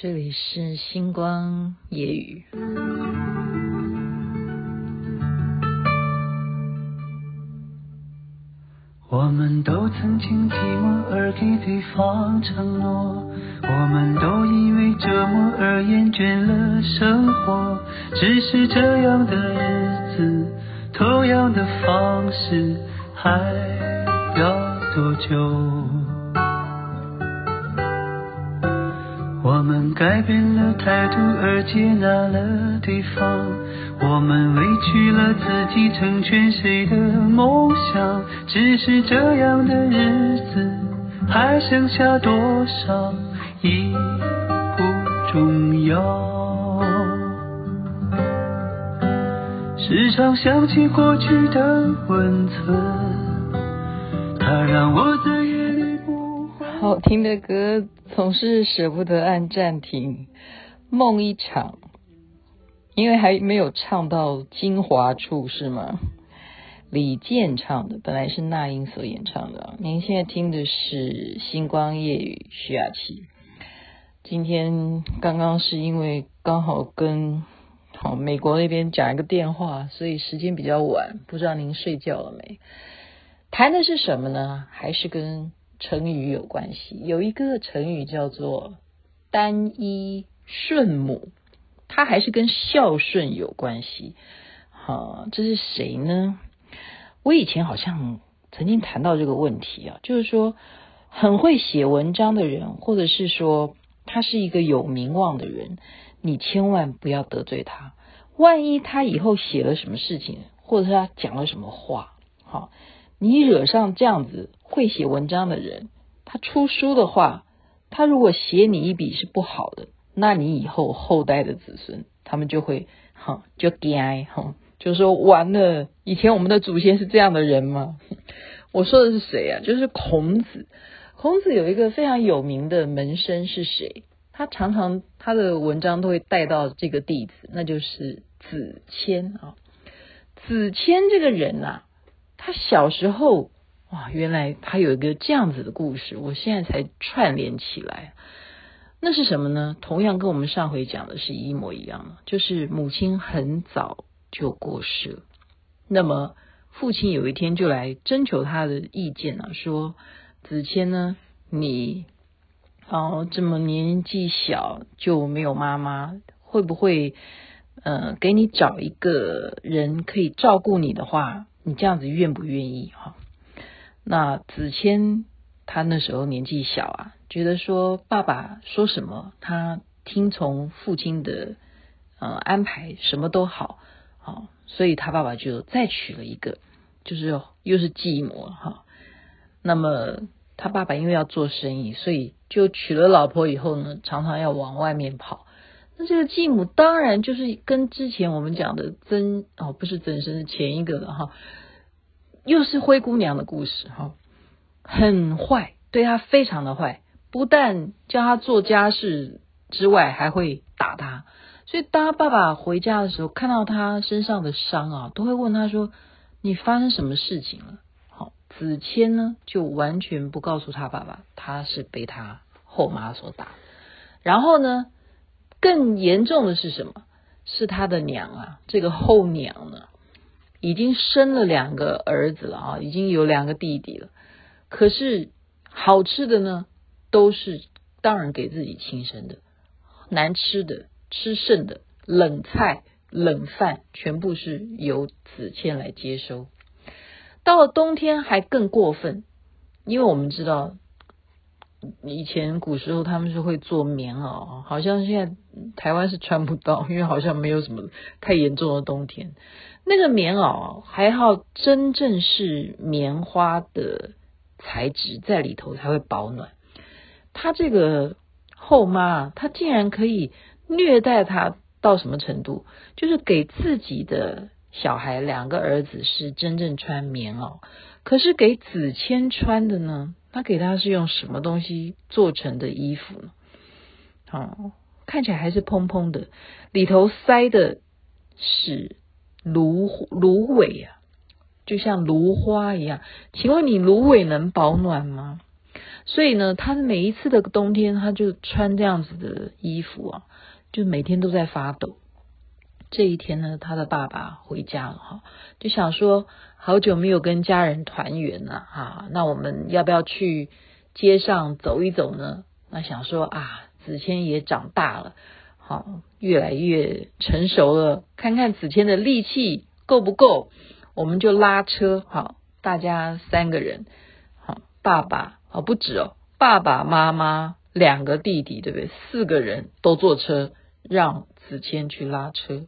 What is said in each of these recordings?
这里是星光夜语。我们都曾经寂寞而给对方承诺，我们都因为折磨而厌倦了生活。只是这样的日子，同样的方式，还要多久？我们改变了态度而接纳了对方，我们委屈了自己成全谁的梦想？只是这样的日子还剩下多少已不重要。时常想起过去的温存，它让我在。好听的歌。总是舍不得按暂停，梦一场，因为还没有唱到精华处，是吗？李健唱的，本来是那英所演唱的。您现在听的是《星光夜雨》，徐雅琪。今天刚刚是因为刚好跟好美国那边讲一个电话，所以时间比较晚，不知道您睡觉了没？谈的是什么呢？还是跟？成语有关系，有一个成语叫做“单一顺母”，它还是跟孝顺有关系。好，这是谁呢？我以前好像曾经谈到这个问题啊，就是说很会写文章的人，或者是说他是一个有名望的人，你千万不要得罪他。万一他以后写了什么事情，或者他讲了什么话，好。你惹上这样子会写文章的人，他出书的话，他如果写你一笔是不好的，那你以后后代的子孙他们就会哈就惊哈，就说完了，以前我们的祖先是这样的人吗？我说的是谁啊？就是孔子。孔子有一个非常有名的门生是谁？他常常他的文章都会带到这个弟子，那就是子谦啊。子谦这个人啊。他小时候哇，原来他有一个这样子的故事，我现在才串联起来。那是什么呢？同样跟我们上回讲的是一模一样的，就是母亲很早就过世了。那么父亲有一天就来征求他的意见啊，说子谦呢，你哦这么年纪小就没有妈妈，会不会呃给你找一个人可以照顾你的话？你这样子愿不愿意哈？那子谦他那时候年纪小啊，觉得说爸爸说什么，他听从父亲的呃安排，什么都好，好，所以他爸爸就再娶了一个，就是又是继母哈。那么他爸爸因为要做生意，所以就娶了老婆以后呢，常常要往外面跑。那这个继母当然就是跟之前我们讲的曾哦，不是曾生，是前一个了哈，又是灰姑娘的故事哈，很坏，对她非常的坏，不但叫她做家事之外，还会打她。所以当爸爸回家的时候，看到她身上的伤啊，都会问他说：“你发生什么事情了？”好，子谦呢就完全不告诉他爸爸，他是被他后妈所打，然后呢。更严重的是什么？是他的娘啊，这个后娘呢，已经生了两个儿子了啊，已经有两个弟弟了。可是好吃的呢，都是当然给自己亲生的；难吃的、吃剩的冷菜、冷饭，全部是由子谦来接收。到了冬天还更过分，因为我们知道。以前古时候他们是会做棉袄，好像现在台湾是穿不到，因为好像没有什么太严重的冬天。那个棉袄还好，真正是棉花的材质在里头才会保暖。他这个后妈，她竟然可以虐待他到什么程度？就是给自己的小孩两个儿子是真正穿棉袄，可是给子谦穿的呢？他给他是用什么东西做成的衣服呢？哦，看起来还是蓬蓬的，里头塞的是芦芦苇啊，就像芦花一样。请问你芦苇能保暖吗？所以呢，他每一次的冬天，他就穿这样子的衣服啊，就每天都在发抖。这一天呢，他的爸爸回家了哈，就想说好久没有跟家人团圆了啊，那我们要不要去街上走一走呢？那想说啊，子谦也长大了，好，越来越成熟了，看看子谦的力气够不够，我们就拉车，好，大家三个人，好，爸爸哦不止哦，爸爸妈妈两个弟弟，对不对？四个人都坐车，让子谦去拉车。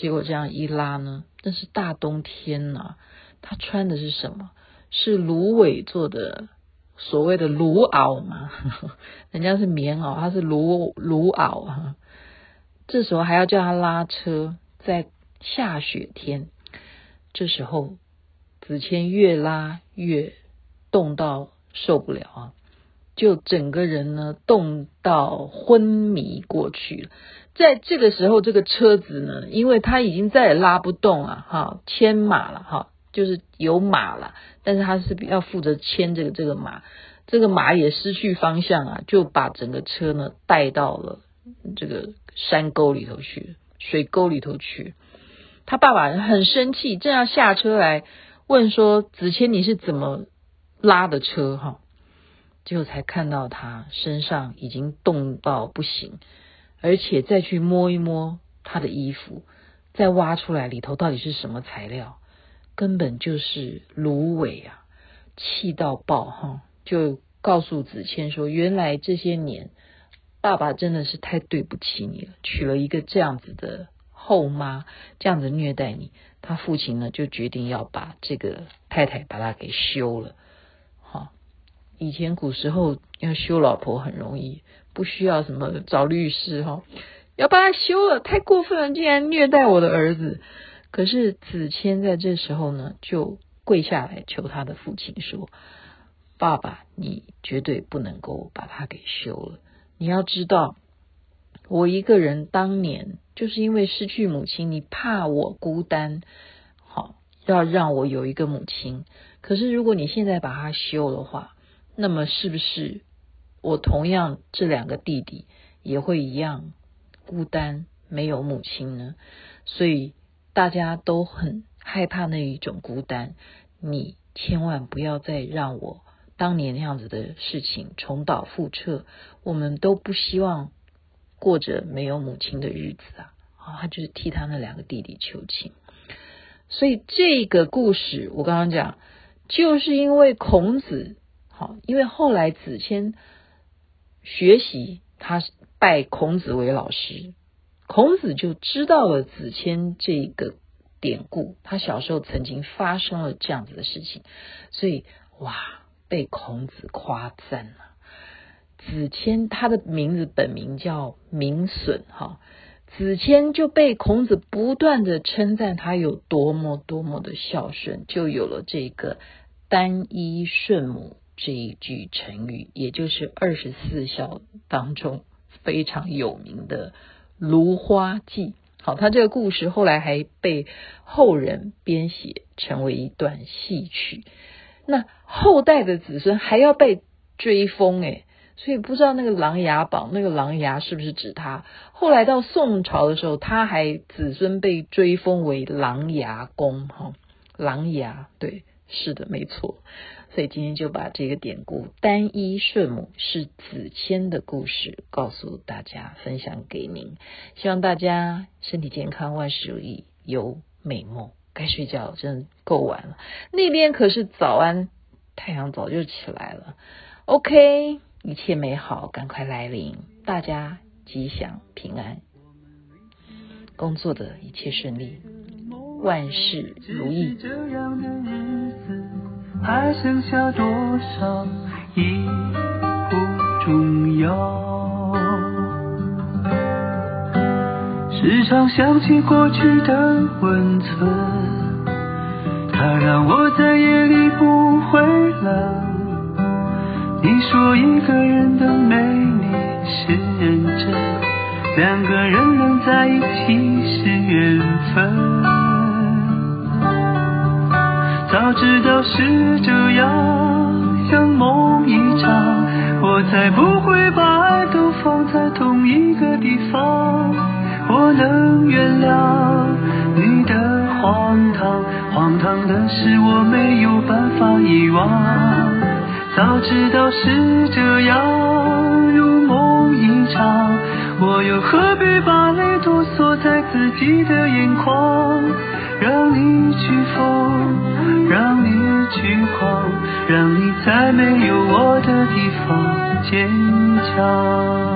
结果这样一拉呢，那是大冬天呐、啊，他穿的是什么？是芦苇做的，所谓的芦袄嘛，人家是棉袄，他是芦芦袄啊。这时候还要叫他拉车，在下雪天，这时候子谦越拉越冻到受不了啊，就整个人呢冻到昏迷过去了。在这个时候，这个车子呢，因为它已经再也拉不动了，哈，牵马了，哈，就是有马了，但是他是要负责牵这个这个马，这个马也失去方向啊，就把整个车呢带到了这个山沟里头去，水沟里头去。他爸爸很生气，正要下车来问说：“子谦，你是怎么拉的车？”哈，结果才看到他身上已经冻到不行。而且再去摸一摸他的衣服，再挖出来里头到底是什么材料，根本就是芦苇啊！气到爆哈，就告诉子谦说：“原来这些年，爸爸真的是太对不起你了，娶了一个这样子的后妈，这样子虐待你。”他父亲呢，就决定要把这个太太把他给休了。哈，以前古时候要休老婆很容易。不需要什么找律师哈，要把他休了，太过分了，竟然虐待我的儿子。可是子谦在这时候呢，就跪下来求他的父亲说：“爸爸，你绝对不能够把他给休了。你要知道，我一个人当年就是因为失去母亲，你怕我孤单，好，要让我有一个母亲。可是如果你现在把他休的话，那么是不是？”我同样这两个弟弟也会一样孤单，没有母亲呢，所以大家都很害怕那一种孤单。你千万不要再让我当年那样子的事情重蹈覆辙。我们都不希望过着没有母亲的日子啊！啊，他就是替他那两个弟弟求情。所以这个故事我刚刚讲，就是因为孔子好，因为后来子谦。学习，他拜孔子为老师，孔子就知道了子谦这个典故。他小时候曾经发生了这样子的事情，所以哇，被孔子夸赞了。子谦他的名字本名叫闵损哈，子谦就被孔子不断的称赞他有多么多么的孝顺，就有了这个单衣顺母。这一句成语，也就是二十四孝当中非常有名的《芦花记》。好，他这个故事后来还被后人编写成为一段戏曲。那后代的子孙还要被追封诶，所以不知道那个琅琊榜那个琅琊是不是指他？后来到宋朝的时候，他还子孙被追封为琅琊公。哈，琅琊，对，是的，没错。所以今天就把这个典故“单衣顺母”是子谦的故事告诉大家，分享给您。希望大家身体健康，万事如意，有美梦。该睡觉真的够晚了，那边可是早安，太阳早就起来了。OK，一切美好赶快来临，大家吉祥平安，工作的一切顺利，万事如意。还剩下多少已不重要，时常想起过去的温存，它让我在夜里不会冷。你说一个人的美丽是认真，两个人能在一起是缘分。早知道是这样，像梦一场。我才不会把爱都放在同一个地方。我能原谅你的荒唐，荒唐的是我没有办法遗忘。早知道是这样，如梦一场，我又何必把泪都锁在自己的眼眶？让你去疯，让你去狂，让你在没有我的地方坚强。